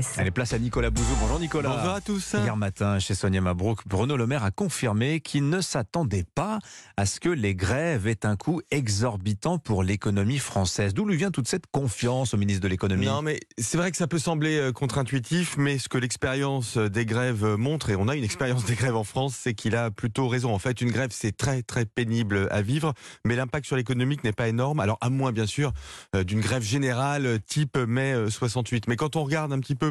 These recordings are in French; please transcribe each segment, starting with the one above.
Express. Allez, place à Nicolas Bouzou. Bonjour Nicolas. Bonjour à tous. Hier matin, chez Sonia Mabrouk, Bruno Le Maire a confirmé qu'il ne s'attendait pas à ce que les grèves aient un coût exorbitant pour l'économie française. D'où lui vient toute cette confiance au ministre de l'économie? Non, mais c'est vrai que ça peut sembler euh, contre-intuitif, mais ce que l'expérience euh, des grèves euh, montre, et on a une expérience des grèves en France, c'est qu'il a plutôt raison. En fait, une grève, c'est très, très pénible à vivre, mais l'impact sur l'économique n'est pas énorme. Alors, à moins, bien sûr, d'une grève générale type mai 68. Mais quand on regarde un petit peu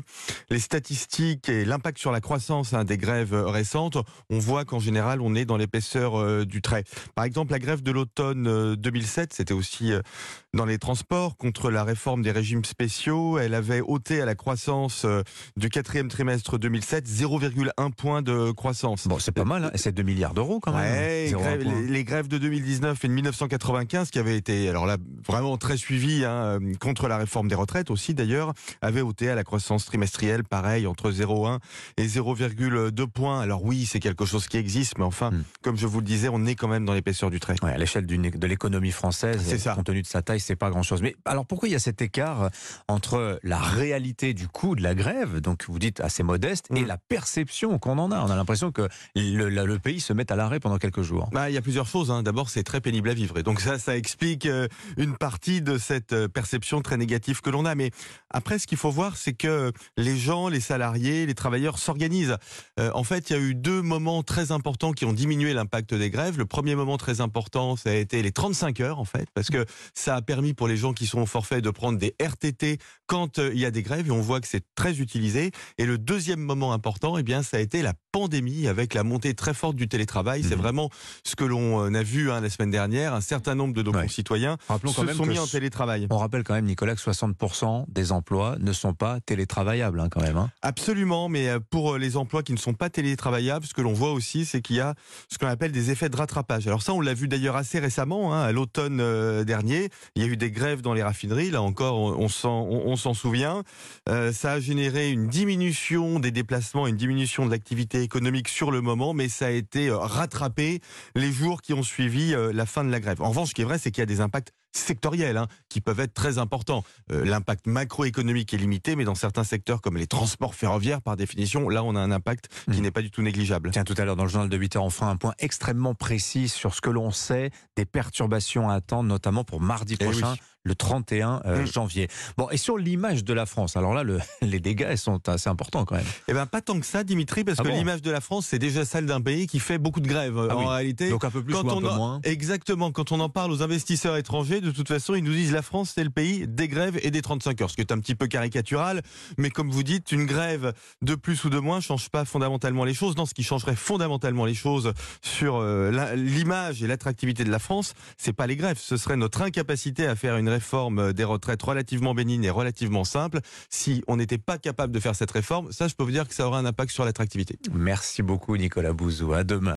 les statistiques et l'impact sur la croissance hein, des grèves récentes, on voit qu'en général, on est dans l'épaisseur du trait. Par exemple, la grève de l'automne 2007, c'était aussi dans les transports contre la réforme des régimes spéciaux. Elle avait ôté à la croissance du quatrième trimestre 2007 0,1 point de croissance. Bon, c'est pas mal, hein c'est 2 milliards d'euros quand même. Grève, les, les, grèves de 2019 et de 1995 qui avaient été, alors là, vraiment très suivies hein, contre la réforme des retraites aussi d'ailleurs, avaient ôté à la croissance trimestrielle, pareil, entre 0,1 et 0,2 points. Alors oui, c'est quelque chose qui existe, mais enfin, hmm. comme je vous le disais, on est quand même dans l'épaisseur du trait. Ouais, à l'échelle de l'économie française, ça. compte tenu de sa taille, c'est pas grand-chose. Mais alors pourquoi il y a cet écart entre la réalité du coût de la grève, donc vous dites assez modeste, et hmm. la perception qu'on en a? On a l'impression que le, le, pays se met à l'arrêt pendant quelques jours. Bah, il y a plusieurs choses. Hein. D'abord, c'est très pénible à vivre, et donc ça, ça explique euh, une partie de cette euh, perception très négative que l'on a. Mais après, ce qu'il faut voir, c'est que les gens, les salariés, les travailleurs s'organisent. Euh, en fait, il y a eu deux moments très importants qui ont diminué l'impact des grèves. Le premier moment très important, ça a été les 35 heures, en fait, parce que ça a permis pour les gens qui sont au forfait de prendre des RTT quand euh, il y a des grèves, et on voit que c'est très utilisé. Et le deuxième moment important, eh bien, ça a été la pandémie avec la montée très forte du télétravail. C'est mhm. vraiment ce que l'on a vu hein, la semaine dernière. Un certain nombre de nos concitoyens se sont mis en télétravail. On rappelle quand même, Nicolas, que 60% des emplois ne sont pas hein, quand même. Hein. Absolument, mais euh, pour euh, les emplois qui ne sont pas télétravaillables, ce que l'on voit aussi, c'est qu'il y a ce qu'on appelle des effets de rattrapage. Alors ça, on l'a vu d'ailleurs assez récemment, hein, à l'automne euh, dernier. Il y a eu des grèves dans les raffineries, là encore, on, on s'en souvient. ça a généré une diminution des déplacements, une diminution de l'activité économique sur le moment, mais ça a été rattrapé les jours qui ont suivi la fin de la grève. En revanche, ce qui est vrai, c'est qu'il y a des impacts sectoriels hein, qui peuvent être très importants. Euh, l'impact macroéconomique est limité, mais dans certains secteurs comme les transports ferroviaires, par définition, là on a un impact qui mmh. n'est pas du tout négligeable. Tiens, tout à l'heure dans le journal de 8 heures, on fera un point extrêmement précis sur ce que l'on sait des perturbations à attendre, notamment pour mardi eh prochain le 31 euh, mm. janvier. Bon, et sur l'image de la France, alors là, le, les dégâts sont assez importants quand même. Eh bien, pas tant que ça, Dimitri, parce ah que l'image de la France, c'est déjà celle d'un pays qui fait beaucoup de grèves ah en réalité. Donc un peu plus quand ou un on peu moins. Exactement. Quand on en parle aux investisseurs étrangers, de toute façon, ils nous disent la France, c'est le pays des grèves et des 35 heures, ce qui est un petit peu caricatural. Mais comme vous dites, une grève de plus ou de moins change pas fondamentalement les choses. Non, ce qui changerait fondamentalement les choses sur euh, l'image et l'attractivité de la France, c'est pas les grèves, ce serait notre incapacité à faire une réforme des retraite relativement bénigne et relativement simple. Si on n'était pas capable de faire cette réforme, ça, je peux vous dire que ça aura un impact sur l'attractivité. Merci beaucoup, Nicolas Bouzou. À demain.